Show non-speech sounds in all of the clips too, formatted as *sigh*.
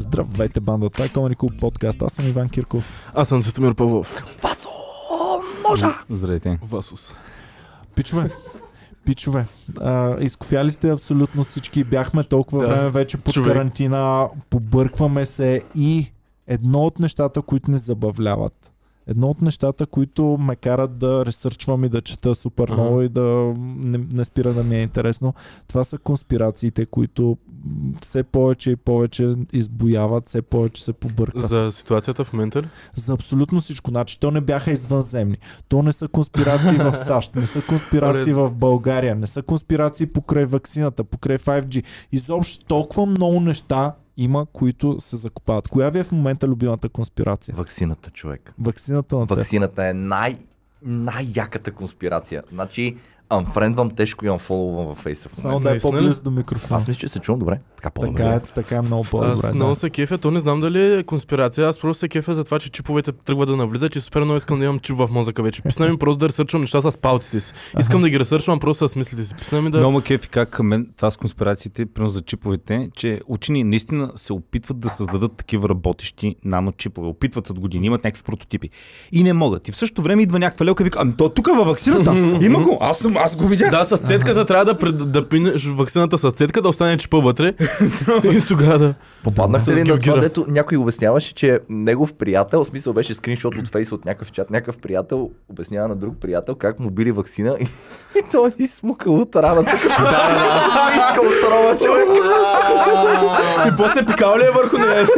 Здравейте, банда. Това е Комани Клуб подкаст. Аз съм Иван Кирков. Аз съм Светомир Павлов. Васо! Ножа! Здравейте. Васус. Пичове, пичове, а, изкофяли сте абсолютно всички. Бяхме толкова Да. време вече под Човек. карантина, побъркваме се и едно от нещата, които ни забавляват, едно от нещата, които ме карат да ресърчвам и да чета супер много и да не, не спира да ми е интересно, това са конспирациите, които все повече и повече избояват, все повече се побъркват. За ситуацията в момента ли? За абсолютно всичко. Значи, то не бяха извънземни. То не са конспирации в *laughs* САЩ, не са конспирации в България, не са конспирации покрай ваксината, покрай 5G. Изобщо толкова много неща има, които се закопават. Коя ви е в момента любимата конспирация? Ваксината, човек. Ваксината на. Ваксината е най- най-яката конспирация. Значи, анфрендвам тежко и анфоловам във фейса. в Само да е Наистина ли? по-близо до микрофона. Аз мисля, че се чувам добре. Така по-добре. Така е, така е много по-добре. Аз много Да. се кефя, то не знам дали е конспирация, аз просто се кефя за това, че чиповете тръгват да навлизат и супер много искам да имам чип в мозъка вече. Писна ми просто да ресърчвам неща с палците си. Искам да ги ресърчвам просто с мислите си. Писна ми да... Много кефи как към мен това с конспирациите, примерно за чиповете, че учени наистина се опитват да създадат такива работещи наночипове. Опитват се от години, имат някакви прототипи. И не могат. И в същото време идва някаква лелка и вика, ами то тук във ваксината. Има го. Аз, съм, аз го видях. Да, с цетката трябва да, пред, да пинеш вакцината с цетка, да остане чипа вътре. *laughs* и тогава да... Попаднахте ли на това, дето някой обясняваше, че негов приятел, в смисъл беше скриншот от фейс от някакъв чат, някакъв приятел обяснява на друг приятел как му били вакцина и, *laughs* и той е смукал от раната. като иска отрова, човек. И после пикал ли е върху нея? *laughs*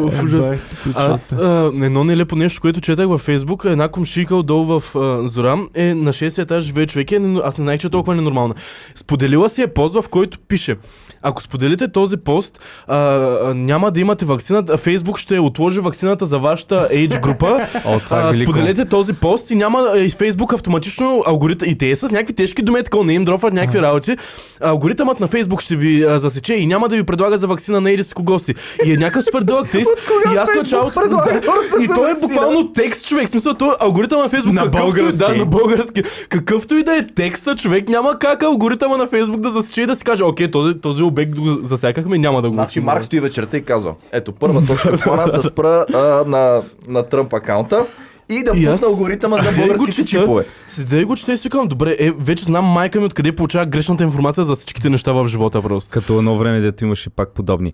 Уф, ужас. Аз а, едно нелепо нещо, което четах във Фейсбук, една комшийка отдолу в а, Зорам е на 6 етаж живее човек. и е Аз не знаех, че е толкова ненормална. Споделила си е пост, в който пише ако споделите този пост, а, а, няма да имате вакцина. а Фейсбук ще отложи вакцината за вашата age група. *laughs* О, това е а, велико. споделете този пост и няма а, и Фейсбук автоматично алгоритъм. И те са с някакви тежки думи, такова не им дропват някакви работи. Алгоритъмът на Фейсбук ще ви а, засече и няма да ви предлага за вакцина на еди си кого си. И е някакъв супер дълъг *laughs* текст. и аз началото. Да, и за то е буквално текст, човек. В смисъл, то алгоритъм на Фейсбук. На и- български. Да, на български. Какъвто и да е текста, човек, няма как алгоритъма на Фейсбук да засече и да си каже, окей, този, този обект го засякахме, няма да го Значи. Марк стои вечерта и казва, ето първа точка в плана *laughs* да спра а, на, на Тръмп акаунта и да И аз пусна алгоритъма за българските чипове. Седя и го чета и си викам, добре, е, вече знам майка ми откъде получава грешната информация за всичките неща в живота просто. Като едно време, дето имаше пак подобни.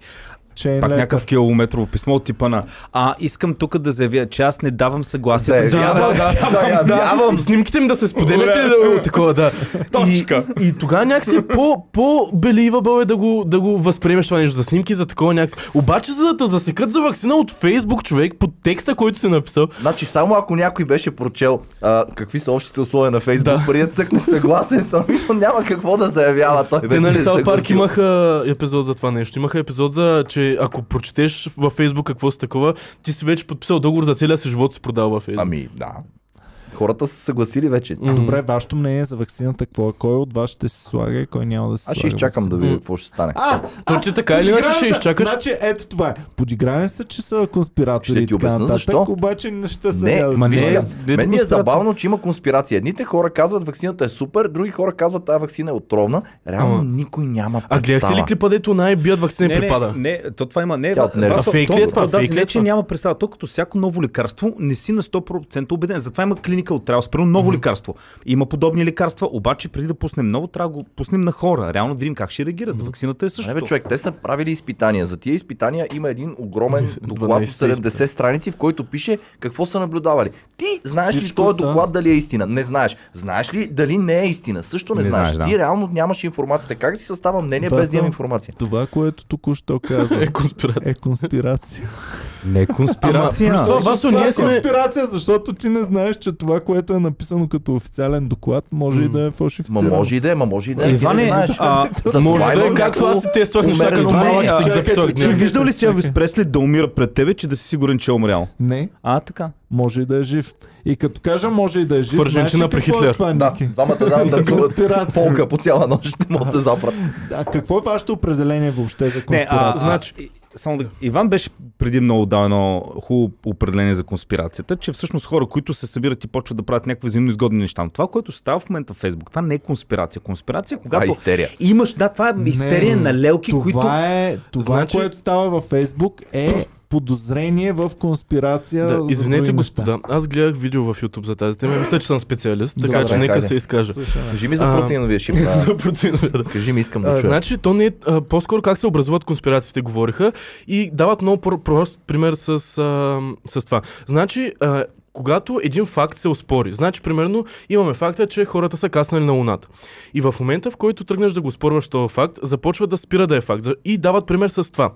Chain Пак letter. някакъв километрово писмо от типа на А, искам тук да заявя, че аз не давам съгласие. Заявявам, заявявам. Снимките ми да се споделят ли да, такова, да. Точка. И, и тогава някакси по, по believable е да го, да го възприемеш това нещо за снимки, за такова някакси. Обаче за да те засекат за вакцина от Фейсбук човек, под текста, който си написал, Значи само ако някой беше прочел а, какви са общите условия на Фейсбук, Да. преди да цъкне съгласен съм, *laughs* но няма какво да заявява той. Те нали се е Саут Парк имаха епизод за това нещо. Имаха епизод за, че ако прочетеш във Фейсбук какво си такова, ти си вече подписал договор за целия си живот си продал във Фейсбук. Ами, да. Хората са се съгласили вече. М. Добре, вашето мнение за ваксината какво е? Кой от вас ще се слага и кой няма да се Аз ще слага изчакам да видя какво ще стане. А, То, че така или иначе ще изчакаш. Значи, ето това е. Подиграваме се, че са конспиратори Ще и ти така обясня нататък, защо. обаче не ще се Не, да ма не, слага. Дето Мен ми е забавно, че има конспирация. Едните хора казват вакцината е супер, други хора казват тази вакцина е отровна. Реално Ама- никой няма А гледахте ли представа. клипа, дето най-бият вакцина Не, припада? не, не, то това има. Не, Тя от нерви. Васо, Фейк то- ли е това? ли е не, че това? няма представа. То като всяко ново лекарство не си на 100% убеден. Затова има клиника от трябва. Спрямо ново лекарство. Има подобни лекарства, обаче преди да пуснем ново, трябва да го пуснем на хора. Реално да видим как ще реагират. За вакцината е Не, също. бе, човек, те са правили изпитания. За тия изпитания има един огромен *laughs* доклад от 12 70 страници, в който пише какво са наблюдавали. Ти знаеш ли Всичко този са- доклад дали е истина? Не знаеш. Знаеш ли дали не е истина? Също не, Не знаеш. знаеш, да. Ти реално нямаш информацията. Как да си състава мнение Това без да имам информация? Това, което току-що *laughs* каза, Е конспирация. е конспирация. Не е конспирация. Ама, това, Васо, Това ние е сме... конспирация, защото ти не знаеш, че това, което е написано като официален доклад, може и да е Ма фалшифицирано. може и да е, ма може и да е. Иване, не знаеш. а, За Може това да е както аз си тествах неща като малък си ги а, записвах. чакайте, Ти виждал ли си. Елвис Пресли да умира пред тебе, че да си сигурен, че е умрял? Не, А, така. може и да е жив. И като кажа може и да е жив, Фърженчина при е Хитлер. това, Да, двамата дам *laughs* да чуват Конспирация. полка по цяла нощ, не могат да се запрат. А какво е вашето определение въобще за Не, конспирация? а, Значи- значи... само да... Иван беше преди много дал едно хубаво определение за конспирацията, че всъщност хора, които се събират и почват да правят някакви взаимно изгодни неща. Но това, което става в момента в Фейсбук, това не е конспирация. Конспирация, Това е когато истерия. имаш, да, това е истерия на лелки, това които... Е, това, Значи- което става във Фейсбук е подозрение в конспирация Да, за извинете, други господа, аз гледах видео в YouTube за тази тема. Мисля, че съм специалист, така Добре, че нека хайде. се изкажа. Слушаме. Кажи ми за протеиновия шип. За протеинове, да. Кажи ми, искам да чуя. значи, то не е а, по-скоро как се образуват конспирациите, говориха и дават много про- прост пример с, а, с това. Значи, а, когато един факт се оспори, значи, примерно, имаме факта, че хората са каснали на Луната. И в момента, в който тръгнеш да го спорваш този факт, започва да спира да е факт. И дават пример с това.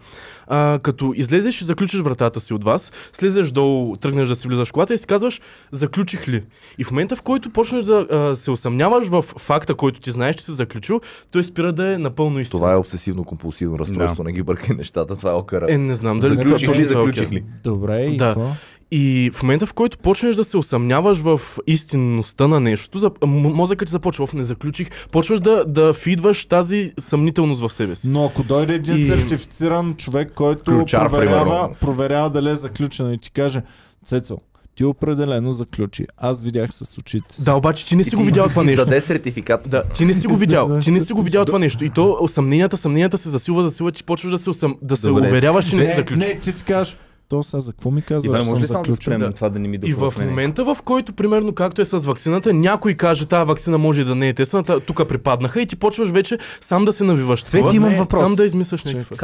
А, като излезеш и заключиш вратата си от вас, слезеш долу, тръгнеш да си влизаш в колата и си казваш, заключих ли? И в момента, в който почнеш да а, се усъмняваш в факта, който ти знаеш, че си заключил, той спира да е напълно истина. Това е обсесивно-компулсивно разстройство, не ги бъркай нещата, това е окара. Е, не знам дали Заключих ли, е заключих ли? Добре, и Да. какво? И в момента, в който почнеш да се усъмняваш в истинността на нещо, мозъкът ти започва, не заключих, почваш да, да фидваш тази съмнителност в себе си. Но ако дойде един И- сертифициран човек, който Ключар, проверява, примерно. проверява дали е заключено и ти каже, Цецо, ти определено заключи. Аз видях с очите си. Да, обаче ти не си го видял това нещо. Даде сертификат. Да, ти не си го видял. *laughs* Ти не си го видял това нещо. И то съмненията, съмненията се засилват, засилват, ти почваш да се, усъм... да се Добре. уверяваш, че не си не, заключил. не, ти си кажеш, то сега за какво ми казваш, Иван, че може ли само да спрем Да. това да не ми И в момента, в който, примерно, както е с вакцината, някой каже, тази вакцина може и да не е тествана, тук припаднаха и ти почваш вече сам да се навиваш. Цвети, имам не, въпрос. Сам да измисляш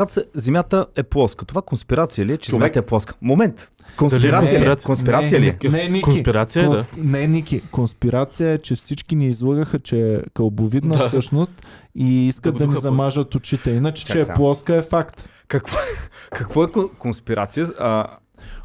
се, земята е плоска, това конспирация ли е, че Човек- земята е плоска? Момент. Конспирация ли е? конспирация? Ли е? Не, не, Ники. Конспирация е, да. Не, Ники. Конспирация е, че всички ни излагаха, че е кълбовидна Да. всъщност и искат Да да, ни замажат очите. Иначе, Чакай че е плоска е факт. Какво, *laughs* какво е кон- конспирация? А,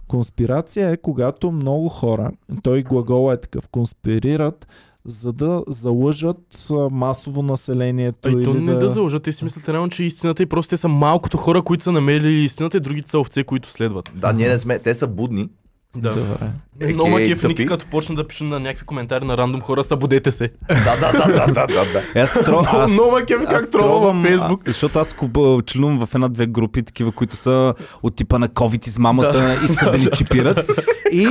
Конспирация е когато много хора, той глагол е такъв, конспирират, за да залъжат масово населението. А и то или не да залъжат, те си мислят реално, че истината и просто те са малкото хора, които са намерили истината и другите са овце, които следват. Да, ние не сме, те са будни. Да. Добре. Е, Много кеф Ники, като почна да пише на някакви коментари на рандом хора, събудете се. Да, да, да, да, да, да, да. *laughs* аз, тро, аз, Много ма кеф как тролва във Фейсбук. а, защото аз членувам в една-две групи, такива, които са от типа на COVID измамата, искат да ни *laughs* чипират. И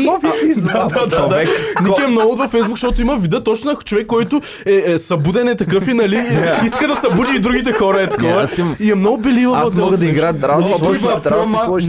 Да, да, да, да. Ники е много във Фейсбук, защото има вида точно на човек, който е, е събуден е такъв и нали иска да събуди и другите хора е такова. аз им- И е много белива. аз мога да сложиш, в трябва да сложиш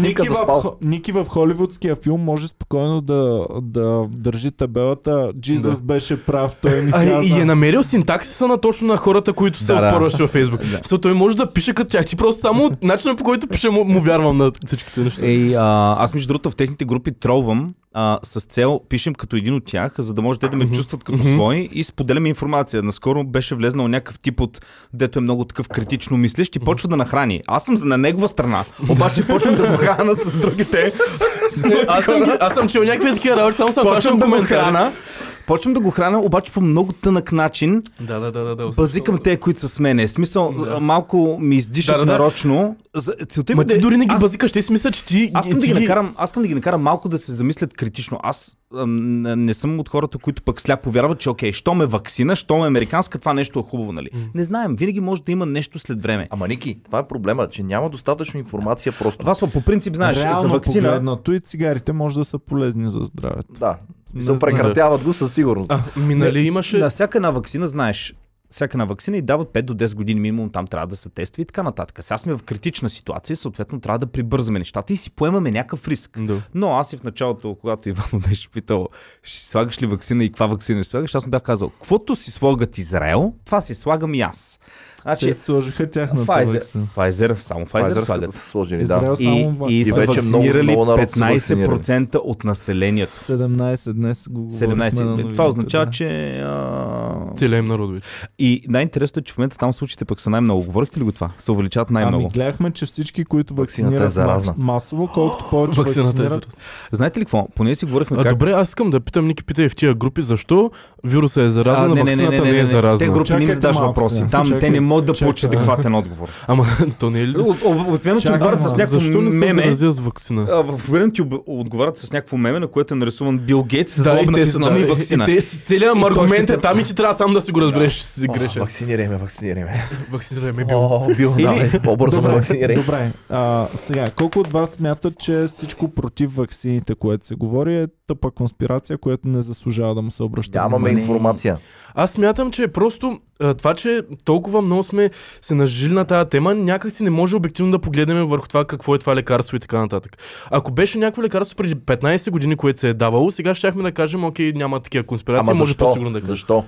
Ники в холивудския филм може спокойно да, да държи табелата. Джизус Да. беше прав, той ми А, каза. и е намерил синтаксиса на точно на хората, които се Да, да. оспорваше във Фейсбук. Защото той може да пише като тях. Ти просто само от начина по който пише му, му вярвам на всичките неща. Ей, а, аз между другото в техните групи тролвам а, с цел, пишем като един от тях, за да може те да ме чувстват като Мгм. свои и споделяме информация. Наскоро беше влезнал някакъв тип от, дето е много такъв критично мислещ и почва да нахрани. Аз съм на негова страна, обаче почвам да го храна с другите. аз, съм, аз съм чел някакви такива работи, само съм почвам да го храна. Почвам да го храна, обаче по много тънък начин. Да, да, да, да. да Базикам те, които са с мене. Смисъл, Да. малко ми издишат Да, да, да. нарочно. Целта ми Ма е ти да- дори не ги аз- базикаш, те си мислят, че ти... аз искам, да ги накарам, аз искам да ги накарам малко да се замислят критично. Аз не съм от хората, които пък сляпо вярват, че окей, що ме вакцина, що ме американска, това нещо е хубаво, нали? Не знаем, винаги може да има нещо след време. Ама Ники, това е проблема, че няма достатъчно информация просто. Васо, по принцип, знаеш, Реално за вакцина. погледнато и цигарите може да са полезни за здравето. Да. Знам. прекратяват го със сигурност. А, ми нали имаше... На всяка една вакцина, знаеш, всяка една вакцина и дават 5 до 10 години минимум, там трябва да се тества и така нататък. Сега сме в критична ситуация, съответно трябва да прибързаме нещата и си поемаме някакъв риск. Да. Но аз и в началото, когато Иван беше питал, ще слагаш ли вакцина и каква вакцина ще слагаш, аз му бях казал, каквото си слагат Израел, това си слагам и аз. Значи, Те сложиха тяхната Pfizer, вакцина. Pfizer, само Pfizer Pfizer слагат. са сложили, да. И, само и, и са вече много- вакцинирали много народ са 15% от населението. 17 днес го говорихме на 17. Това означава, да. че... А... Целият им народ вече. И най-интересното е, че в момента там случаите пък са най-много. Говорихте ли го това? Се увеличават най-много. Ами гледахме, че всички, които е вакцинират заразна. мас- масово, колкото повече Вакцината е вакцинират, заразна. Знаете ли какво? Поне си говорихме А, как... добре, аз искам да питам, Ники питай в тия групи, защо вируса е заразен, а, не, не, не, вакцината не, не, не, е не, В заразна. тези групи не им Чакайте задаш малко въпроси. сега. Там те не Чакайте. Могат да получат адекватен отговор. Ама то не е ли? Об- об- Обикновено ти отговарят с някакво Защо не се меме. заразя с вакцина? А, времето ти отговарят с някакво меме, на което е нарисуван Бил Гейтс с Да, и злобна физиономия и вакцина. те Целият аргумент е там и ти трябва сам да си го разбереш, че си О, грешен. Вакцинирай ме, вакцинирай ме. Вакцинирай ме бил. О, бил, по-бързо ме вакцинирай. добре. А, сега, колко от вас смятат, че всичко против ваксините, което се говори, е тъпа конспирация, която не заслужава да му се обръща? Нямаме информация. Аз смятам, че просто това, че толкова много сме се нажили на тази тема, някак си не може обективно да погледнем върху това какво е това лекарство и така нататък. Ако беше някакво лекарство преди 15 години, което се е давало, сега щяхме да кажем, окей, няма такива конспирации, Ама може по-сигурно да кажем. Защо?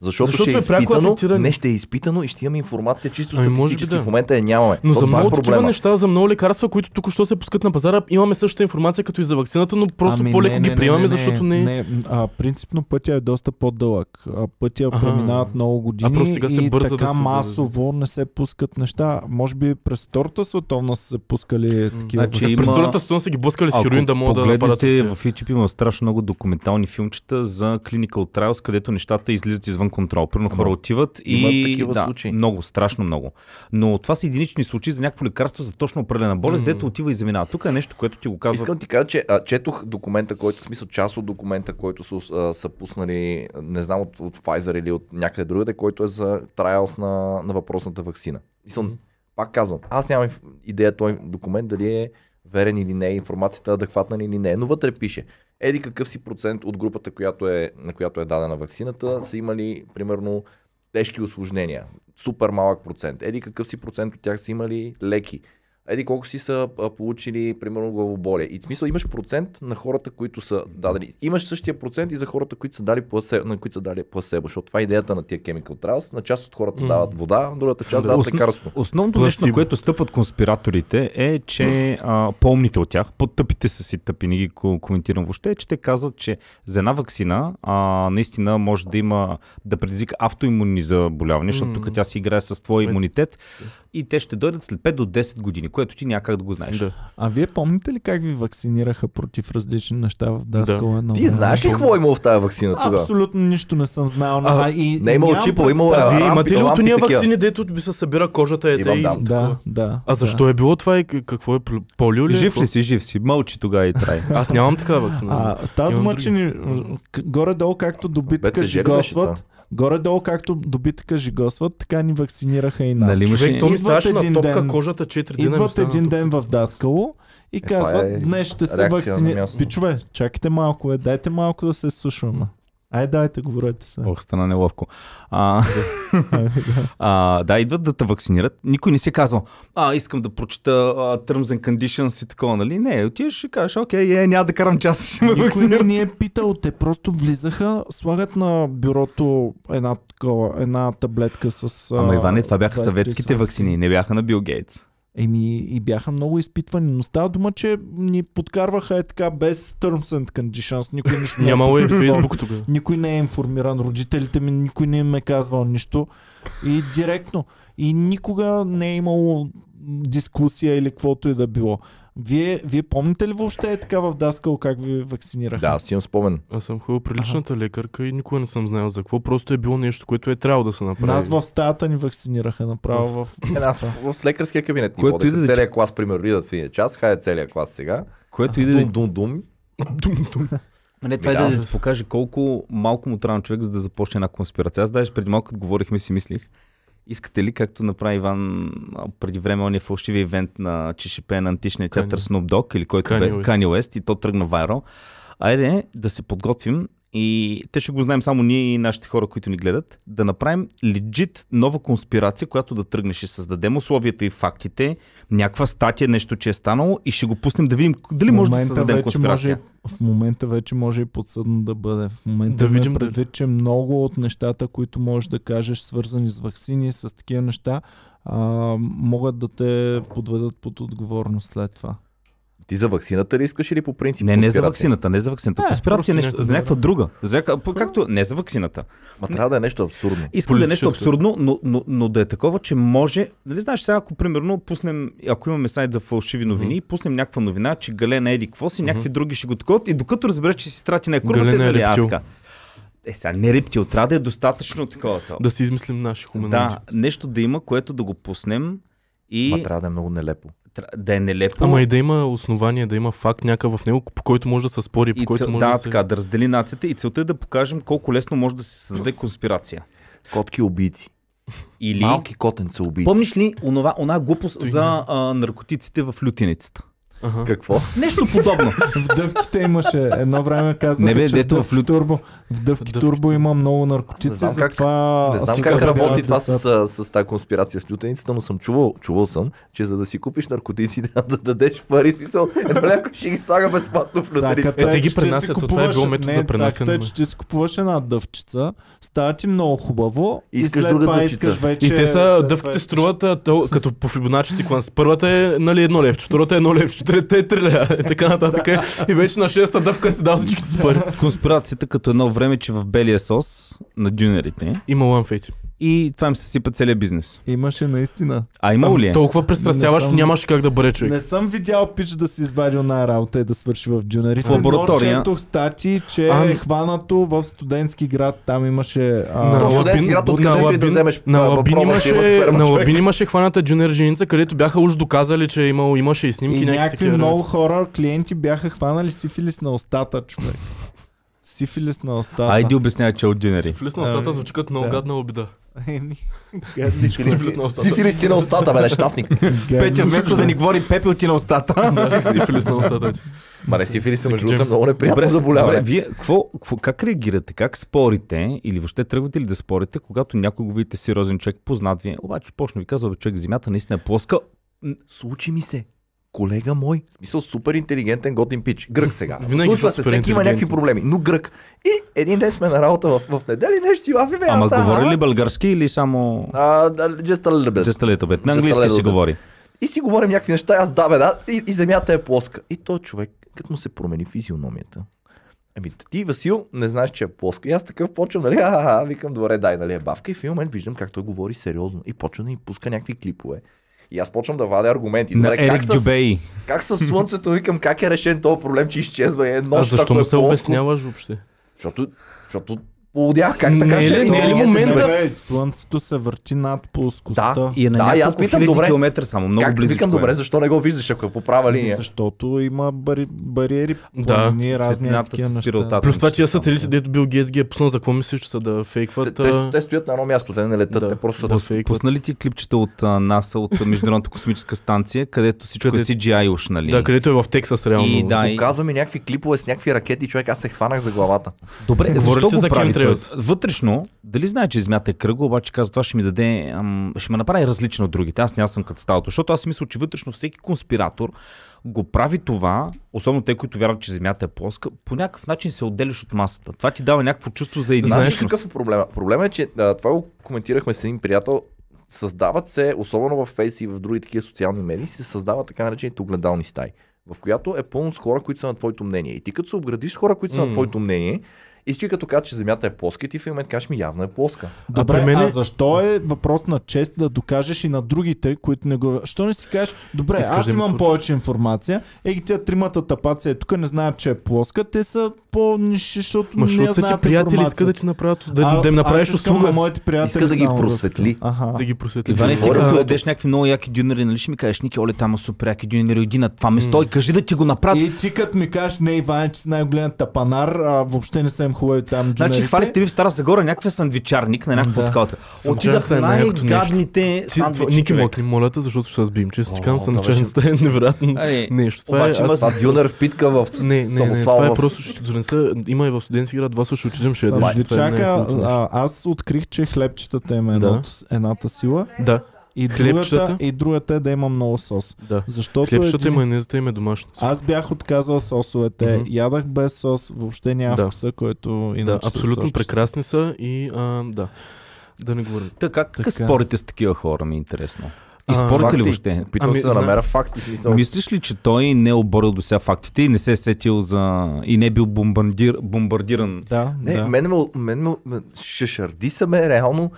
Защото, Защото ще е е пряко изпитано, не ще е изпитано и ще имаме информация чисто Ами, статистически. да. В момента я нямаме. Но То за е много такива проблема. неща, за много лекарства, които тук що се пускат на пазара, имаме същата информация като и за вакцината, но просто Ами по-леко не, ги не, приемаме, не, защото не, не а, принципно пътя е доста по-дълъг. А, пътя Аха. преминават много години просто сега се и бърза така да се- масово не се пускат неща. Може би през Втората световна са се пускали такива Значи ваксини. През има- Втората световна са ги блъскали с хероин да могат да все. в YouTube има страшно много документални филмчета за Clinical Trials, където нещата излизат извън контрол. Примерно хора отиват и... такива да, случаи. Много, страшно много. Но това са единични случаи за някакво лекарство за точно определена болест, М. дето отива и заминава. Тук е нещо, което ти го казва. Искам ти кажа, че а, четох документа, който, в смисъл част от документа, който са, а, са пуснали, не знам от, от Pfizer или от някъде другаде, който е за траялс на, на въпросната вакцина. Мисъл, Мгм. пак казвам, аз нямам идея този документ дали е верен или не, информацията адекватна ли или не, но вътре пише, еди какъв си процент от групата, която е, на която е дадена вакцината, са имали примерно тежки осложнения. Супер малък процент. Еди какъв си процент от тях са имали леки. Еди колко си са получили, примерно, главоболие. И в смисъл имаш процент на хората, които са дадени. Имаш същия процент и за хората, които са дали пласебо, на които са дали пласебо, защото това е идеята на тия chemical trials. На част от хората М. дават вода, на другата част Да. дават Основ- лекарство. Основното нещо, на което стъпват конспираторите е, че а, по-умните от тях, по-тъпите са си тъпи, не ги ко- коментирам въобще, е, че те казват, че за една вакцина а, наистина може да има, да предизвика автоимунни заболявания, защото М. тук тя си играе с твоя имунитет и те ще дойдат след 5 до 10 години, което ти няма как да го знаеш. Да. А вие помните ли как ви вакцинираха против различни неща в Даскала? едно Ти знаеш ли какво е имало в тази вакцина тогава? Абсолютно нищо не съм знал. А, А, и, не е имало чипове, имало е представа. Вие имате ли от такива. вакцини, дето ви се събира кожата Имам, и да. Да, да. А защо е било това и какво е полио ли? е? Жив ли си, жив си, мълчи тогава и трай. *laughs* Аз нямам такава вакцина. А, става Имам дума, че горе-долу както ли беше жигосват, горе-долу както добитъка жигосват, така ни вакцинираха и нас. Нали Човек, то ми идват ставаше на един топка ден- кожата 4 дена. ми Идват един ден в Даскало и това казват, е днес ще се вакцинират. Пичове, чакайте малко, е, дайте малко да се слушаме. Ай, дайте, говорете се. Ох, стана неловко. А, *laughs* а, да, идват да те вакцинират. Никой не си е казвал, а, искам да прочета а, Terms and Conditions и такова, нали? Не, отиваш и кажеш, окей, е, няма да карам час, *laughs* ще ме Никой не ни е питал, те просто влизаха, слагат на бюрото една, такова, една таблетка с... а, Ама Иване, това бяха 23 съветските вакцини, не бяха на Бил Гейтс. Еми и бяха много изпитвани, но става дума, че ни подкарваха е така без terms and conditions, никой нищо не е Нямало и. Фейсбук тогава. Никой не е информиран, родителите ми, никой не им е казвал нищо. И директно. И никога не е имало дискусия или каквото и да било. Вие, вие помните ли въобще е така в Даскал как ви вакцинираха? Да, аз имам спомен. Аз съм ходил при личната лекарка и никога не съм знаел за какво. Просто е било нещо, което е трябвало да се направи. Нас в стаята ни вакцинираха направо в... *laughs* В, в лекарския кабинет ни Което водеха. и да- Целият клас, примерно, идат в един час, хайде целият клас сега. Което и да Дум, дум, дум. *laughs* Не, това е да, да. да ти покаже колко малко му трябва на човек, за да започне една конспирация. Аз даже преди малко, като говорихме, си мислих, искате ли, както направи Иван преди време, ония фалшиви ивент на ЧШП на античния театър. Snoop Dogg, или който Kanye бе. Kanye West, и то тръгна вайрал. Айде да се подготвим и те ще го знаем само ние и нашите хора, които ни гледат, да направим легит нова конспирация, която да тръгне. Ще създадем условията и фактите, някаква статия, нещо, че е станало и ще го пуснем да видим дали може да създадем вече конспирация. Може, в момента вече може и подсъдно да бъде. В момента Да видим предвид, че много от нещата, които можеш да кажеш, свързани с вакцини, с такива неща, а, могат да те подведат под отговорност след това. Ти за вакцината ли искаш или по принцип? Не, не за вакцината, не за вакцината. Не, Конспирация е нещо, за някаква друга. друга. За някаква, както, не за вакцината. Ма трябва да е нещо абсурдно. Искам да е нещо абсурдно, но, но, но да е такова, че може. Нали знаеш, сега ако примерно пуснем, ако имаме сайт за фалшиви новини, Мгм. пуснем някаква новина, че Галена еди какво си, някакви други ще го таковат и докато разбереш, че си страти на курвата, Галена е нали, а, рептил. така. Е, сега не рептил, трябва да е достатъчно такова. това. Да си измислим наши хуманоиди. Да, нещо да има, което да го пуснем и Ма трябва да е много нелепо. Да е нелепо. Ама и да има основание, да има факт някакъв в него, по който може да се спори, по и който цел, може да, да се... така, да раздели нацията и целта е да покажем колко лесно може да се създаде конспирация. Котки убийци. Или... Малки котенца убийци. Помниш ли онова, она глупост за а, наркотиците в лютиницата? Ага. Какво? Нещо подобно. *laughs* В дъвките имаше едно време казваха, Не бе, че дето в лют- Турбо, в Дъвки Дъвки Турбо има много наркотици, Не знам как- затова... Не знам си как работи това с, с, с тази конспирация с лютеницата, но съм чувал, чувал съм, че за да си купиш наркотици, *laughs* трябва да дадеш пари. Смисъл, едва някой ще ги слага безплатно в лютеницата. Цаката Е, те е, ги си пренасят, това е купуваш- било метод не, за пренасяне е, на- че ти си купуваш една дъвчица, става ти много хубаво и Искаш след това искаш вече... И те са, дъвките струват като по Фибоначи секвенс. Първата е нали, едно левче, втората е едно левче, третата е три лева, и така нататък. И вече на шеста дъвка си дал всички с пари. Конспирацията като едно време, че в белия сос на дюнерите Има ламфейти. И това им се сипа целият бизнес. Имаше наистина. А имало ли е? Толкова пристрастяваш, съм- нямаше как да бъде човек. Не съм видял пич да си извадил на работа и да свърши в джунарите. В лаборатория. Но четох стати, че Ами- е хванато в студентски град. Там имаше... А, На То Лабин- студентски град, на откъдето и да Лабин- вземеш на а, Лабин има имаше, на. Лабин имаше хваната джунер женица, където бяха уж доказали, че е имало, имаше и снимки. и някакви някакви много хора, клиенти бяха хванали сифилис на устата, човек. Сифилис на устата. Айди обяснявай, че е от дюнери. Сифилис на устата Ами, звучи като много гадна обида. *laughs* *laughs* Сифилис на устата. Сифилис ти на устата, бе, нещастник. *laughs* Петя, вместо да ни говори пепел ти на устата. Сифилис на устата. Ма не сифилис е между другото много неприятно заболяване. вие какво, какво, как реагирате? Как спорите? Или въобще тръгвате ли да спорите, когато някой го видите сериозен човек, познат ви, обаче почне ви казва, човек, земята наистина е плоска. Случи ми се. Колега мой, в смисъл супер интелигентен готин пич. Грък сега. *laughs* Винаги Случва са се, всеки има някакви проблеми, но грък. И един ден сме на работа в, в неделя и нещо си лафиме. Ама аз, говори ли български или само... Да, just a little bit. Just a little bit. На английски си говори. И си говорим някакви неща, аз да, бе, да, и, и земята е плоска. И той човек, като му се промени физиономията. Ами ти, Васил, не знаеш, че е плоска. И аз такъв почвам, нали, а, викам, добре, дай, нали, е бавка. И в един момент виждам как той говори сериозно. И почва да ми пуска някакви клипове. И аз почвам да вадя аргументи. На Добре, как Ерик с, Дюбей. как с слънцето, викам, как е решен този проблем, че изчезва и едно А защо ако му е се плоскост? обясняваш въобще? Защото, защото полудях, как така Не е ще ли- не е ли интелигентен момента- слънцето се върти над плоскостта. Да. И е на Да, и аз няколко питам, добре, километра само. Много Как, близо. викам, добре, защо не го виждаш, ако е по права линия? Защото има бари, бариери, Да, планини, разни светлината такива неща. Плюс това тия Там, сателити, там. дето Бил Гейтс ги е пуснал, за какво мислиш, че са да Те, фейкват? те, а, те стоят на едно място, те не летят, Да, те просто са да. Пусна ли ти клипчета от НАСА, от Международната космическа станция, където всичко е CGI уж, нали? Да, където е в Тексас реално. И да, и... Показва ми някакви клипове с някакви ракети, човек, аз се хванах за главата. Добре, защо го за той? chemtrails. Вътрешно, дали знае, че Земята е кръгла, обаче казва, това ще ми даде, ам, ще ме направи различно от другите. Аз няма съм като сталото, защото аз мисля, че вътрешно всеки конспиратор го прави това, особено те, които вярват, че Земята е плоска, по някакъв начин се отделяш от масата. Това ти дава някакво чувство за Знаеш ли единичност. какъв е проблема? Проблема е, че а, това го коментирахме с един приятел. Създават се, особено в Фейс и в други такива социални медии, се създават така наречените огледални стаи, в която е пълно с хора, които са на твоето мнение. И ти като се обградиш с хора, които са М. на твоето мнение, и си като кажа, че Земята е плоска, и ти в един момент кажеш ми явно е плоска. Добре, при мен е- а защо е въпрос на чест да докажеш и на другите, които не го... Що не си кажеш, добре, Искаш аз да им имам повече информация, е ги тия тримата тапаци е тук, не знаят, че е плоска, те са по-ниши, защото Ма не защото са, че знаят приятели информация. искат да ти направят, да, А- да им направиш услуга. моите приятели Иска да ги просветли. Аха. Да ги просветли. Иване, ти като дадеш някакви много яки дюнери, нали ще ми кажеш, Ники, оле, там са супер яки дюнери, иди на това место и кажи да ти го направят. И ти като ми кажеш, не, Иван, че си най-голям тапанар, а, въобще не са им хубави там Значи джунерите. хвалихте ви в Стара Загора някакъв сандвичарник на някакво Да. такова. Отидах е най-гадните сандвичи. Ники мокни, моля те, защото ще се разбием. Често ти казвам, това санчарницата е невероятно Ай, нещо. Това обаче е, има аз... Дюнер в питка в Не, не, не, това е просто ще донеса. Има и в студентски град, два ще отидем, ще ядеш. Е най-хубавото нещо. а, аз открих, че хлебчетата им е едната сила Да, и другата, и другата е да има много сос. да. Защото Хлебчетата и майонезата им е домашна. Аз бях отказал сосовете, Мгм. ядах без сос, въобще няма Да. вкуса, който иначе Да, абсолютно сос. прекрасни са и а, да. Да не говорим. Така, как Така. спорите с такива хора, ми е интересно. И спорите ли въобще? Питам Ами, се да намеря факти, смисъл. Мислиш ли, че той не е оборил до сега фактите и не се е сетил за... и не е бил бомбардир... бомбардиран? Да, Не, да. мен, ме, мен ме, шашарди са ме реално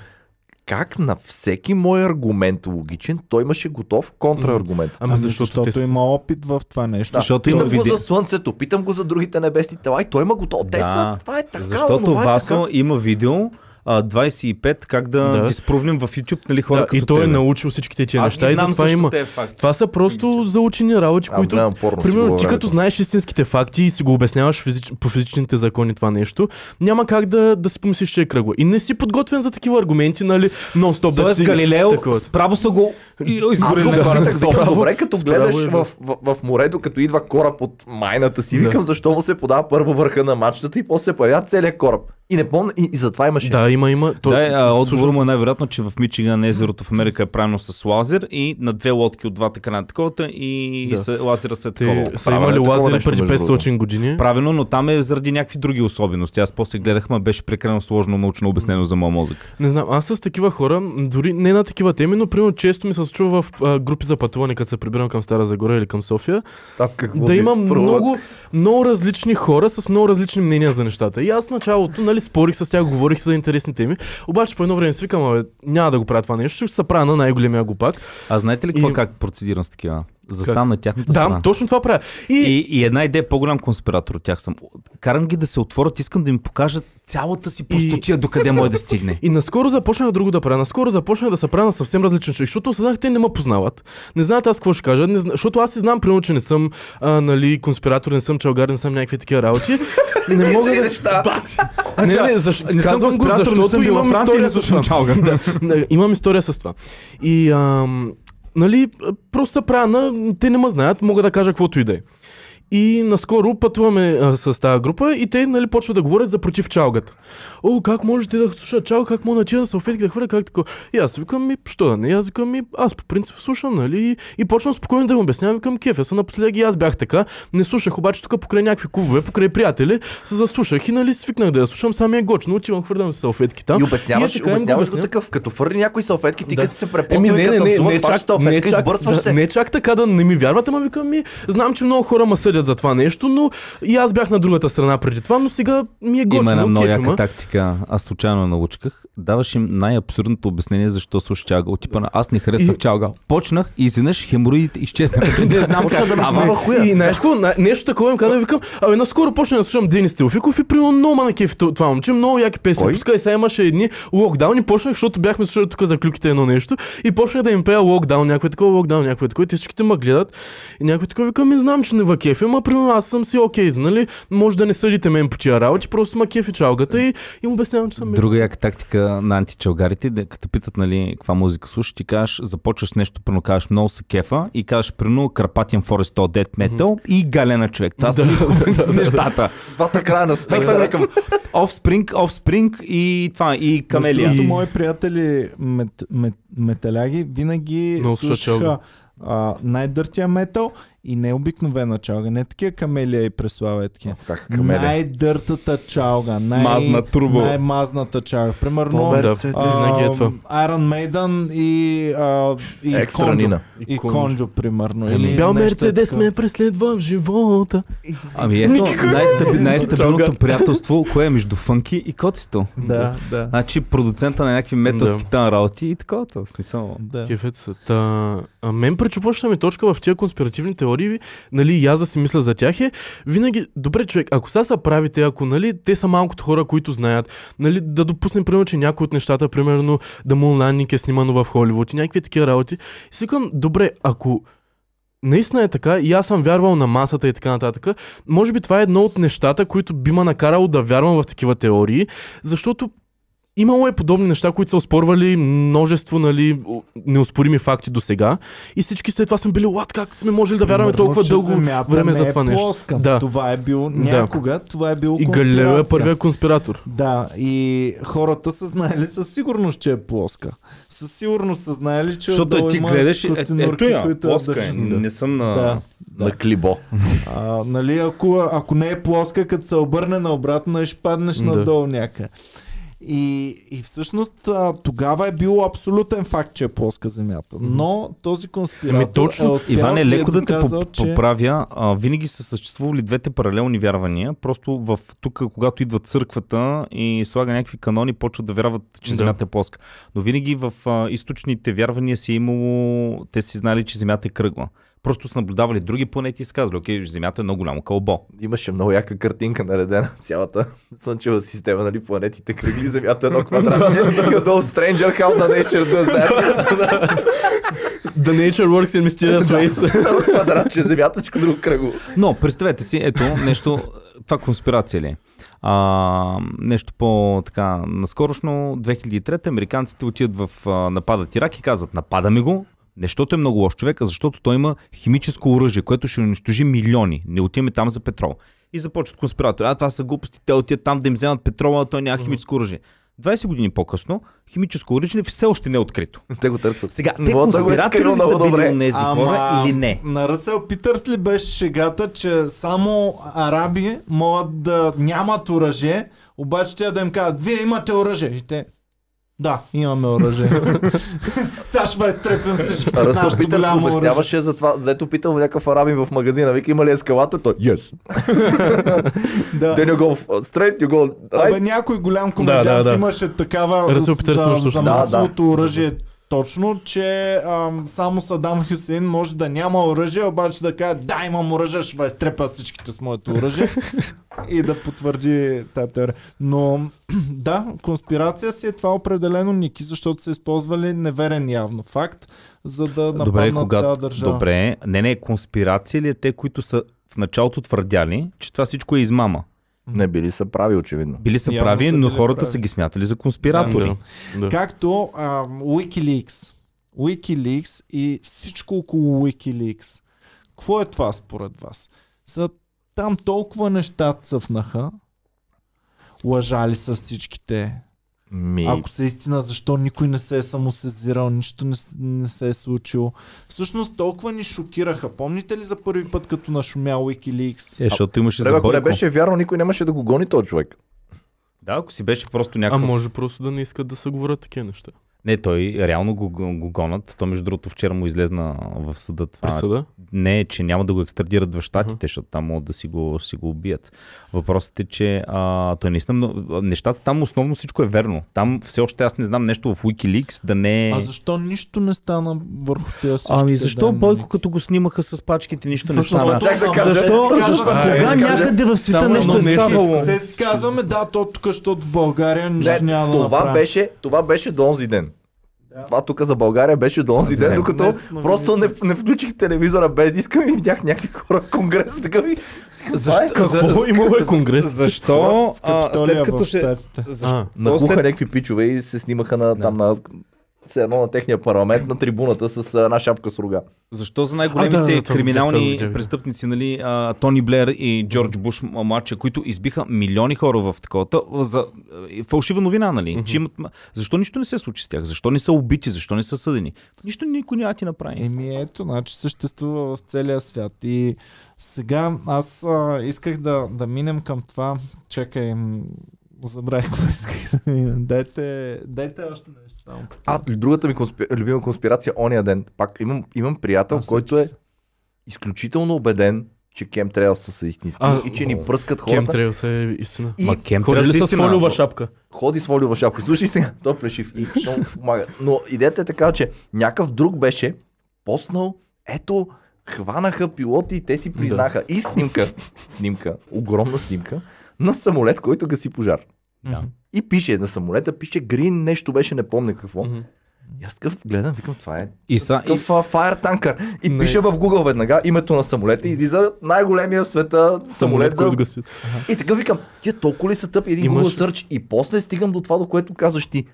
как на всеки мой аргумент логичен, той имаше готов контраргумент. Ами, Ами защото, защото, те... има опит в това нещо. Да, защото питам има го за Слънцето, питам го за другите небесни тела и той има готов. Те са, това е така, Защото онова е Васо така. има видео а, 25 как да, Да. диспровним в YouTube нали, хора Да, като и той е тебе. научил всичките тия Аз неща и знам затова има. тези факти. Това са просто заучени работи, Аз които... гледам порно Примерно, ти като знаеш истинските факти и си го обясняваш физич... по физичните закони това нещо, няма как да, да си помислиш, че е кръгло. И не си подготвен за такива аргументи, нали, нон-стоп да Тоест си... Галилео справо са го изгорили го на хората. добре, като справо гледаш е в, в, в, морето, като идва кораб от майната си, викам, защо му се подава първо върха на мачтата и после се появява целият кораб. И не помня, и, и затова имаше. Да, има, има. То... Да, а, отговор му е най-вероятно, че в Мичиган езерото в Америка е правено с лазер и на две лодки от двата края на таковата и Да. са, лазера се е Те такова. са е имали лазери нещо, преди между 500 години. Правилно, но там е заради някакви други особености. Аз после гледах, ма беше прекалено сложно научно обяснено за моя мозък. Не знам, аз с такива хора, дори не на такива теми, но примерно често ми се случва в а, групи за пътуване, като се прибирам към Стара Загора или към София, Там какво да има изпробват. много, много различни хора с много различни мнения за нещата. И аз началото, нали, спорих с тях, говорих за интересни теми, обаче по едно време си викам, абе, няма да го правя това нещо, ще се правя на най-големия глупак. А знаете ли какво И- как процедирам с такива? Заставам на тяхната страна. Да, точно това правя. И, И, и една идея по-голям конспиратор от тях съм. Карам ги да се отворят, искам да им покажат цялата си простотия, докъде може да стигне. *laughs* И наскоро започнах друго да правя. Наскоро започнах да се правя на съвсем различен човек, защото осъзнах, те не ме познават. Не знаят аз какво ще кажа, не зна... защото аз си знам, примерно, че не съм а, нали, конспиратор, не съм чалгар, не съм някакви такива работи. *laughs* Не мога да... неща. Баси! Не, не, защ... не съм конспиратор, защото имам и история с това. *laughs* да, имам история с това. И ам, нали, просто се правя на... Те не ме знаят, мога да кажа каквото и да е. И наскоро пътуваме а, с тази група и те нали, почват да говорят за против чалгата. О, как можете да слушат чалга, как мога да начина на салфетки да хвърля, как така. И аз викам ми, що да не, аз викам ми, аз по принцип слушам, нали, и, и почвам спокойно да им обяснявам, викам кефя са напоследък и аз бях така, не слушах, обаче тук покрай някакви клубове, покрай приятели, се заслушах и нали свикнах да я слушам, сам е гочно, отивам, хвърлям салфетки там. И обясняваш, и е така, го обясняваш обяснявам. такъв, като фърли някой салфетки, ти Да. като се препотил не, не, не, не, паш чак, не, салфетка, чак, да, не чак така да не ми вярват, ама викам ми, знам, че много хора ме съдят за това нещо, но и аз бях на другата страна преди това, но сега ми е Има една готино, много яка тактика. Аз случайно научках. Даваш им най-абсурдното обяснение защо слушаш чалга. От типа на аз не харесвах И- чалга. Почнах и изведнъж хемороидите изчезнаха. *laughs* Не знам как да ме хуя. И знаеш какво, На- нещо такова им казвам, викам, абе наскоро почнах да слушам Денис Теофиков и примерно много ма на кефи то- това момче, много яки песни. Пуска и сега имаше едни локдауни, почнах, защото бяхме слушали тук за клюките едно нещо и почнах да им пея локдаун, някой такова локдаун, някой такова, и те всичките ме гледат и някой такова викам, ми знам, че не ва кефи, ама примерно аз съм си окей, нали, може да не съдите мен по тия работи, просто ма кефи чалгата и им обяснявам, че съм Друга яка тактика на античалгарите, да, като питат нали, каква музика слушаш, ти кажеш, започваш нещо, прено кажеш много се кефа и кажеш прено Карпатиан Форест, то Death Metal и Галена човек. Това са *laughs* нещата. Двата края на спектъра към Offspring, Offspring и това, и Камелия. Между И- мои приятели мет, мет, металяги винаги слушаха а, най-дъртия метал и не обикновена чалга, не такива камелия и преслава е такива. Как камелия? Най-дъртата чалга, най- Мазна турбо. най-мазната чалга. Примерно Сто Да, Мерцедес. винаги е това. Iron Maiden и, а, и Екстра Конджо. Нина. И Конджо, примерно. Ами, Или Бял нещо Мерцедес такова. ме преследва в живота. Ами ето, най-стаби, най-стабилното приятелство, кое е между Фънки и Коцето. Да, да. Значи продуцента на някакви металски там работи и такова. В Смисъл. да. Кефет са. Та, а мен пречупваща ми точка в тия конспиративни теории, нали, и аз да си мисля за тях е, винаги, добре човек, ако сега са правите, ако нали, те са малкото хора, които знаят, нали, да допуснем, примерно, че някои от нещата, примерно, да Муланник е снимано в Холивуд и някакви такива работи. И си викам, добре, ако наистина е така и аз съм вярвал на масата и така нататък, може би това е едно от нещата, които би ме накарало да вярвам в такива теории, защото Имало е подобни неща, които са оспорвали множество нали, неоспорими факти до сега. И всички след това сме били, лад, как сме можели да вярваме толкова дълго време не за е това нещо. плоска. Да. Това е бил някога, това е било И Галилео е конспирация. първия конспиратор. Да, и хората са знаели със сигурност, че е плоска. Със сигурност са знаели, че Защото отдолу ти има гледаш, е, ето я, плоска е. държат. Не съм на... Да. На клибо. А, нали, ако, ако не е плоска, като се обърне наобратно, ще паднеш Да. надолу някъде. И, и всъщност а, тогава е било абсолютен факт, че е плоска земята. Но този конспиратор Ами точно, е успял Иван е и леко да те доказал, поп- поправя. А, винаги са съществували двете паралелни вярвания. Просто в тук, когато идва църквата и слага някакви канони, почват да вярват, че Да. Земята е плоска. Но винаги в а, източните вярвания си е имало, те си знали, че Земята е кръгла. Просто са наблюдавали други планети и са казали, окей, Земята е много голямо кълбо. Имаше много яка картинка наредена. Цялата слънчева система, нали, планетите кръгли, Земята е едно квадратче. отдолу Stranger How the Nature does that. The nature works in mysterious ways. Само квадратче, Земята, всичко друго кръгло. Но, представете си, ето, нещо, това конспирация ли е? А, нещо по-така наскорошно, 2003 американците отиват в а, нападат Ирак и казват, нападаме го, не защото е много лош човек, а защото той има химическо оръжие, което ще унищожи милиони. Не отиваме там за петрол. И започват конспиратори. А, това са глупости, те отиват там да им вземат петрола, а той няма химическо оръжие. 20 години по-късно, химическо оръжие все още не е открито. *laughs* Те го търсят. Сега, те Мога да го конспиратори изкрил ли са били добре. онези хора или не? На Ръсел Питърс ли беше шегата, че само араби могат да нямат оръжие, обаче те да им кажат, вие имате оръжие. И те, да, имаме оръжие. *laughs* Сега ще ви изтрепим всичките с нашето Питърс голямо оръжие. обясняваше за това, зато питал някакъв арабин в магазина, вика има ли ескалатор? Той, yes. *laughs* Да. Then you go straight, you go Абе, right. някой голям комедиант да, да. имаше такава Ръсел Питърс за, за точно. Да, масовото оръжие. Точно, че ам, само Садам Хюсейн може да няма оръжие, обаче да каже, да, имам оръжие, ще ви изтрепя всичките с моето оръжие *laughs* и да потвърди тази теория. Но *clears throat* да, конспирация си е това определено Ники, защото са използвали неверен явно факт, за да нападнат Добре, цяла когато... държава. Добре, не, не, конспирация ли е те, които са в началото твърдяли, че това всичко е измама? Не били са прави, очевидно. Били са Явно прави, са но били хората прави. са ги смятали за конспиратори. Да, да. Както ам, Wikileaks. Wikileaks и всичко около Wikileaks. Какво е това според вас? Са, там толкова неща цъфнаха. Лъжали са всичките. Ми, Ако са истина, защо никой не се е самосезирал, нищо не, не се е случило. Всъщност толкова ни шокираха. Помните ли за първи път, като нашумя Wikileaks? Е, защото имаше за ако не беше вярно, никой нямаше да го гони този човек. Да, ако си беше просто А някакъв... може просто да не искат да се говорят такива неща. Не, той реално го, го, го гонат. То между другото вчера му излезна в съда това. Присъда? Не, че няма да го екстрадират в щатите, защото там могат да си го, си го убият. Въпросът е, че а, той наистина, нещата там основно всичко е верно. Там все още аз не знам нещо в Wikileaks да не е... А защо нищо не стана върху тези Ами защо данни? Бойко като го снимаха с пачките нищо не стана? Защо? Кога някъде в света Само нещо е ставало? Се казваме, да, то тук, защото в България нищо Не, няма това, беше, това беше до онзи ден. Това тук за България беше до онзи ден, Днес докато в просто не, не включих телевизора без диска и видях някакви хора в конгрес. Така ви... Защо? Какво имало е конгрес? Защо? а, след като. Щатите. Защо? А, Нахуха след- някакви пичове и се снимаха на, там на все едно на техния парламент, на трибуната с една шапка с рога. Защо за най-големите А, да, да, криминални видях, да. престъпници, нали, а, Тони Блер и Джордж Буш м- младши, които избиха милиони хора в таковата, за е, фалшива новина, нали? Мгм. Че имат... Защо нищо не се случи с тях? Защо не са убити? Защо не са съдени? Нищо никой няма да ти направи. Еми ето, значи съществува в целия свят. И сега аз а, исках да, да минем към това. Чакай, забравих какво исках да минем. Дайте, дайте още нещо само. А, другата ми конспи... любима конспирация, ония ден. Пак имам, имам приятел, А, който е изключително убеден, че кемтрейлс са истински А, и че ни пръскат хората. Кемтрейлс е истина. И Ма Кем Ходи ли с фолиова шапка? ходи с фолиова шапка. Слушай сега, той е плешив и много помага. Но идеята е така, че някакъв друг беше поснал, ето, хванаха пилоти и те си признаха. И снимка, снимка, огромна снимка, на самолет, който гаси пожар. Да. И пише на самолета, пише Green, нещо беше, не помня какво. И аз такъв гледам, викам, това е И, са, и, такъв а, fire tanker. И Не. пише в Google веднага името на самолета и излиза най-големия в света самолет. за... който гаси. И така викам, тия толкова ли са тъпи един Имаш- Google Search и после стигам до това, до което казваш ти.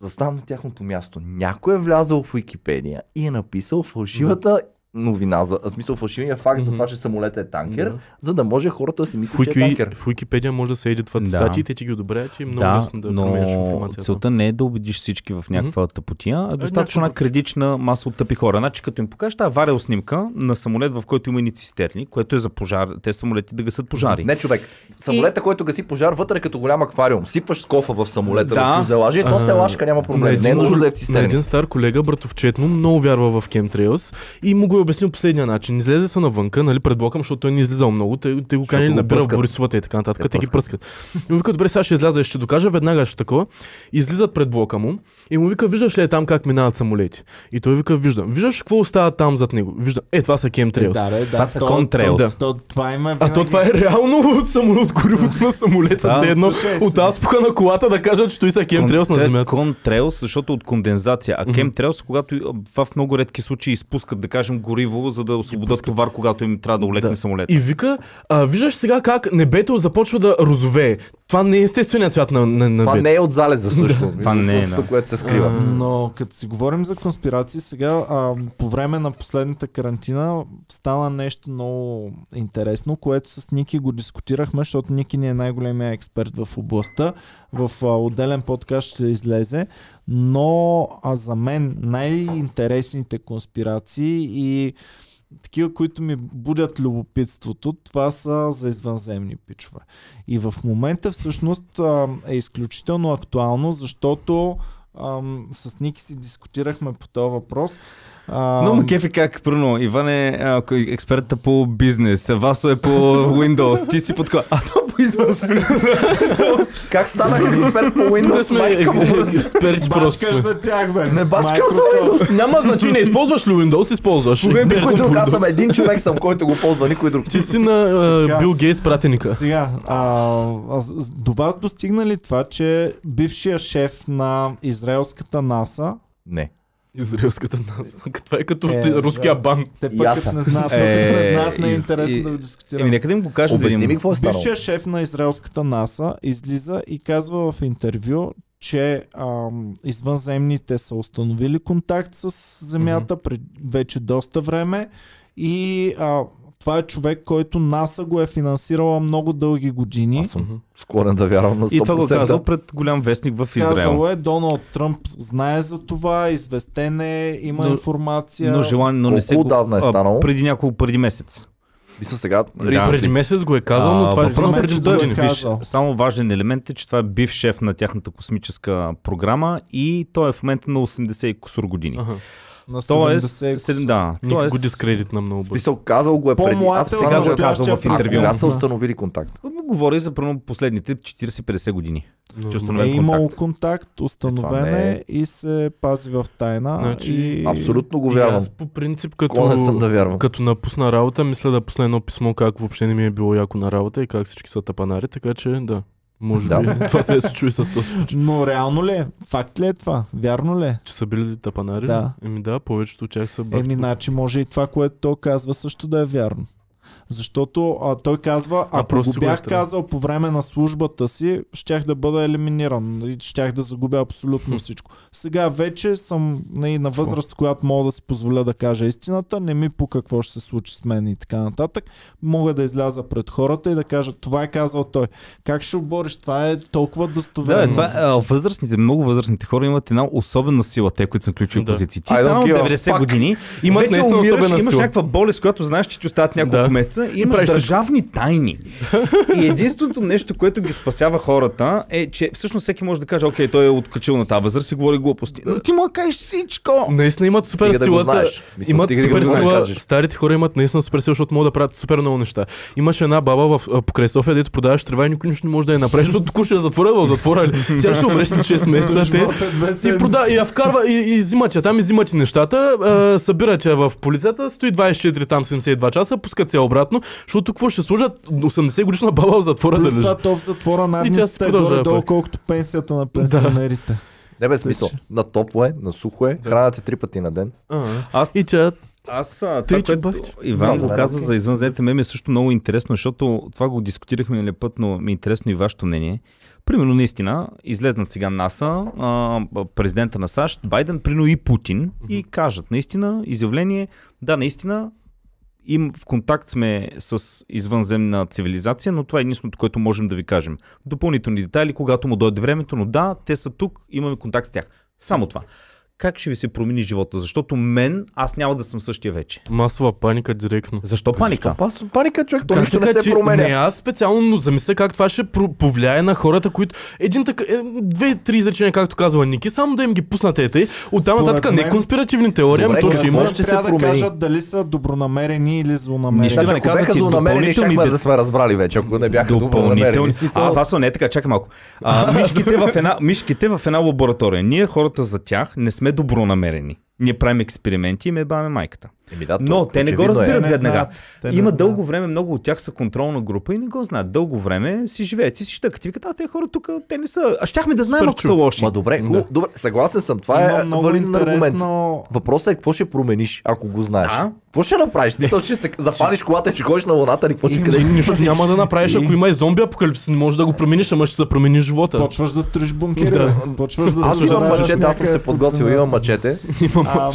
Заставам на тяхното място. Някой е влязъл в Википедия и е написал фалшивата новина, за, в смисъл фалшивия факт за Мгм. това, че самолетът е танкер, Да. за да може хората да си мислят, че е танкер. в Уикипедия може да се едитват Да. статии, те ти ги одобряват и е много да, лесно да променяш но информацията. целта не е да убедиш всички в някаква тъпотия, а достатъчно някаква- една кредична маса от тъпи хора. Значи като им покажеш тази варел снимка на самолет, в който има ни цистерни, което е за пожар, те самолети да гасат пожари. Не, човек. Самолета, който гаси пожар, вътре е като голям аквариум. Сипваш скофа в самолета, Да. в фюзелажа и то се лашка, няма проблем. Не е нужно да е в цистерни. един стар колега, братовчетно, много вярва в Chemtrails и му го е обяснил последния начин. Излезе са навънка, нали, пред блока, защото той не излизал много. Те, те го канили го на бира в. Борисовата и така нататък. Те Те, ги пръскат. И му вика, добре, сега ще изляза и ще докажа, веднага ще такова. Излизат пред блока му и му вика, виждаш ли е там как минават самолети? И той вика, виждам. Виждаш какво остава там зад него? Виждам. Е, това са Е, Chemtrails. да, да, Това са контрейлс. то- то- Това има А то това е реално от самолет, горивото на самолета. Да, Все едно слушай, от аспуха на колата да кажат, че той са Chemtrails на земята. Контрейлс, защото от кондензация, а кемтрейлс, когато а, в много редки случаи изпускат, да кажем, гориво, за да освободят пускат. товар, когато им трябва да олекне Да. самолет. И вика, а, виждаш сега как небето започва да розовее. Това не е естественият цвят на, на, на Това не е от залеза също. *laughs* Това не е, да. което се скрива. А, Но като си говорим за конспирации, сега а, по време на последната карантина стана нещо много интересно, което с Ники го дискутирахме, защото Ники ни е най-големия експерт в областта. В а, отделен подкаст ще излезе. Но а за мен най-интересните конспирации и такива, които ми будят любопитството, това са за извънземни пичове. И в момента всъщност е изключително актуално, защото с Ники си дискутирахме по този въпрос. А, Много ме кефи как, първо, Иван е а, кой- експертът по бизнес, Васо е по Windows, ти си под А то по извънземни. Как станах експерт по Тук Windows? сме мръс. *laughs* експерти просто. Бачкаш за тях, бе. Не бачкам Microsoft. Няма значение, използваш ли Windows, използваш. Кога никой друг? Аз Windows. съм един човек съм, който го ползва, никой друг. Ти си на. Бил Гейтс пратеника. Сега, до вас достигна ли това, че бившия шеф на израелската НАСА, Не. Израелската нас. Това е като Е, руския да. бан. те И пък като не знаят, Е, не знаят, не е из- интересно и- да го Еми, дискутираме. нека да им го кажа да Обясни ми видим. какво е станало. Бившия шеф на израелската НАСА излиза и казва в интервю, че ам, извънземните са установили контакт с Земята пред вече доста време и а, това е човек, който НАСА го е финансирала много дълги години. Аз съм склонен да вярвам на 100%. И това го казал пред голям вестник в Израел. Казал е, Доналд Тръмп знае за това, известен е, има Но- информация. Но желание, но не се Колко е а, станало? Преди няколко, преди месец. Мисля сега. Да. Преди месец го е казал, но А, това е въпросът само е, преди е виж, само важен елемент е, че това е бив шеф на тяхната космическа програма и той е в момента на 80 и кусур години. Аха. На Тоест, 70 седем- да, Никой тоест, го дискредит на много бързо. Смисъл, казал го е преди. Аз е сега го е казал в интервю. Кога са установили контакт? Говори за последните 40-50 години. Но- че Е установен имало контакт. контакт, установен не е е. и се пази в тайна. Значи, и... Абсолютно го И вярвам. Аз по принцип, Склонен съм като, да вярвам. като напусна работа, мисля да пусна едно писмо как въобще не ми е било яко на работа и как всички са тапанари, така че да. Може Да. би *laughs* това се е случило и с този случай. Но реално ли е? Факт ли е това? Вярно ли е? Че са били тапанари? Да. Еми да, повечето от тях са бат. Еми, значи може и това, което той казва също да е вярно. Защото а, той казва, А, ако го го бях е казал по време на службата си, щях да бъда елиминиран. и Щях да загубя абсолютно всичко. Сега вече съм нали, на възраст, в която мога да си позволя да кажа истината. Не ми по какво ще се случи с мен и така нататък. Мога да изляза пред хората и да кажа, това е казал той. Как ще обориш? Това е толкова Да, достоверно. това, а, възрастните, много възрастните хора имат една особена сила, те, които са ключови Да. позиции. Ти станал give a 90 fuck. години, Имат вече умираш, имаш сила. някаква болест, която знаеш, че ти остават няколко Да. месеца и имаш правиш държавни тайни. и единственото нещо, което ги спасява хората е, че всъщност всеки може да каже, окей, той е откачил на тази възраст и говори глупости. Но ти му да кажеш всичко. Наистина имат супер Стига да силата. знаеш. В смисъл, имат стига да супер го сила. кажеш. Старите хора имат наистина супер сила, защото могат да правят супер много неща. Имаше една баба в покрай София, дето продаваш трева и никой нищо не може да я направи, защото тук ще я затворят в затвора. Ли? Тя ще умре след 6 месеца. Те, е и, прода, и я вкарва и, и взимат я там, и взимат и нещата, а, събират я в полицията, стои 24 там 72 часа, пускат се обратно, защото какво ще служат 80 годишна баба в затвора да Плюс лежи. това то в затвора надницата е горе-долу колкото пенсията на пенсионерите. Не бе смисъл. На топло е, на сухо е, храната три пъти на ден. А, Аз и тя Аз а, Тъй, това, че което. Иван Да, го каза за извънземните меми е също много интересно, защото това го дискутирахме миналия път, но ми е интересно и вашето мнение. Примерно, наистина, излезнат сега НАСА, а, президента на САЩ, Байден, прино и Путин и кажат наистина, изявление, да, наистина, им в контакт сме с извънземна цивилизация, но това е единственото, което можем да ви кажем. Допълнителни детайли, когато му дойде времето, но да, те са тук, имаме контакт с тях. Само това. Как ще ви се промени живота? Защото мен, аз няма да съм същия вече. Масова паника директно. Защо паника? Пас, паника, човек, то нищо не се променя. Не, аз специално но замисля как това ще повлияе на хората, които... Един така... Е, две-три изречения, както казва Ники, само да им ги пуснат ета и оттам нататък не конспиративни теории, ами Добре, то ще има... ще се трябва да промени? кажат дали са добронамерени или злонамерени. Нищо Значи, да не ако бяха казват и злонамерени, допълнителни щяхме дет- да сме разбрали вече, ако не бяха Допълнителни. добронамерени. А, Васо, не е така, чакай малко. А, мишките, в една, мишките в една лаборатория. Ние хората за тях не сме добронамерени. Ние правим експерименти и ме баваме майката. Еми да, Но те не го е. разбират не веднага. Те не Има знаят. дълго време, много от тях са контролна група и не го знаят. Дълго време си живеят. Ти си щъкат. Ти викат, а те хора тук, те не са. А щяхме да знаем, ако са лоши. Ма добре, Да. добре, съгласен съм. Това Има е много валиден аргумент. интересно... Въпросът е какво ще промениш, ако го знаеш. Да. Какво ще направиш? Мисля, ще се *laughs* запалиш колата и ще ходиш на луната или какво Ти къдеш? нищо няма да направиш, ако има и зомби апокалипсис, не можеш да го промениш, ама ще се промени живота. Почваш да строиш бункери. Да. Почваш да Аз имам мачете, аз съм се подготвил, под имам мачете. А,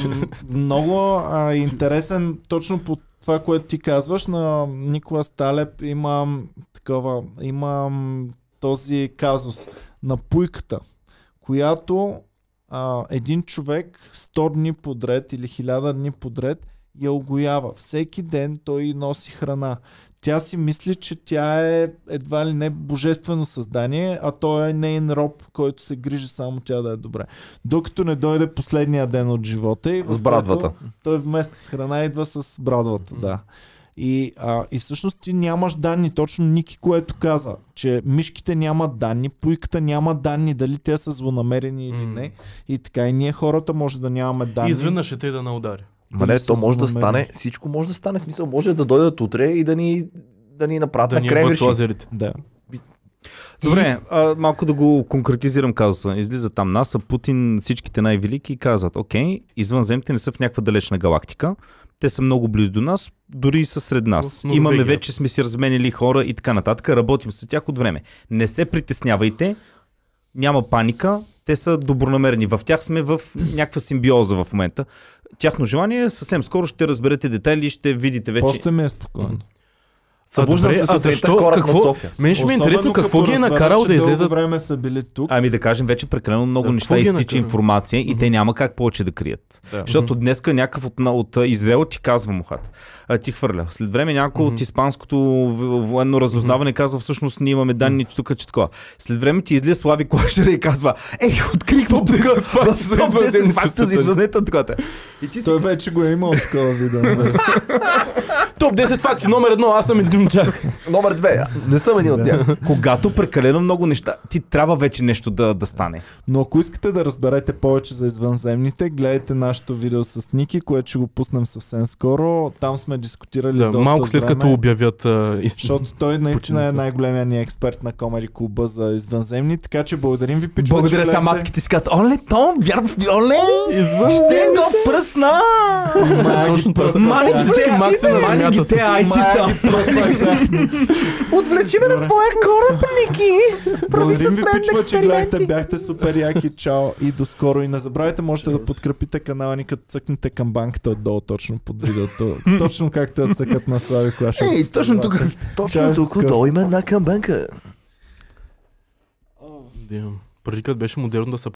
много а, интересен точно по това, което ти казваш на Никола Сталеп имам такова, имам този казус на пуйката, която а, един човек 100 дни подред или 1000 дни подред я огоява. Всеки ден той носи храна. Тя си мисли, че тя е едва ли не божествено създание, а той е нейн роб, който се грижи само тя да е добре. Докато не дойде последния ден от живота и С брадвата. той вместо с храна идва с брадвата, да. И, а, и всъщност ти нямаш данни, точно Ники, което каза, че мишките нямат данни, пуйката няма данни, дали те са злонамерени или не. И така и ние хората може да нямаме данни. И изведнъж ще те да наудари. Ма не, то може да стане, всичко може да стане. Смисъл, може да дойдат утре и да ни, да ни направят Да на лазерите. Да. Добре, а, малко да го конкретизирам казуса. Излиза там НАСА, Путин, всичките най-велики и казват, окей, извънземните не са в някаква далечна галактика. Те са много близо до нас, дори и са сред нас. Имаме вече, сме си разменили хора и така нататък. Работим с тях от време. Не се притеснявайте, няма паника, те са добронамерени. В тях сме в някаква симбиоза в момента. Тяхно желание съвсем скоро ще разберете детайли и ще видите вече. После ми е спокойно. Събуждам добре, се а сутринта защо? корак Какво? София. Мен ще ми е интересно какво ги е накарал да дълго излезат. време са били тук. Ами да кажем вече прекалено много Да, неща е изтича накарал? информация и те няма как повече да крият. Да. Защото днеска някакъв от, на- от Израел ти казва мухат. А, ти хвърля. След време някой от испанското военно разузнаване казва всъщност ние имаме данни, че тук, че такова. След време ти излиза Слави Клашера и казва Ей, открихме тук факта за извънземната такова. Той вече го е имал такова видео. *laughs* Топ 10 факти, номер едно, аз съм един. Номер две. Не съм един от тях. когато прекалено много неща, ти трябва вече нещо да, да стане. Но ако искате да разберете повече за извънземните, гледайте нашето видео с Ники, което ще го пуснем съвсем скоро. Там сме дискутирали Да, доста малко след време, като обявят а, истина. Защото той наистина е Починат. най-големия ни експерт на Комери Клуба за извънземни, така че благодарим ви, пичове, Благодаря сега, матките си казват, оле, Том, вярваш ми, оле, ще го пръсна! Точно това. Мани ги на мани ги те Мая айчета. *laughs* Отвлечи ме на твоя кораб, Ники! Прави с ви, мен пичове, че гледахте, бяхте супер яки, чао и до скоро. И не забравяйте, можете да подкрепите канала ни, като цъкнете към банката отдолу, точно под видеото. *laughs* Точно както я цъкат на Слави Клашев. Ей, точно тук. Точно тук, скоро. долу има една камбанка. Да, Преди като беше модерно да се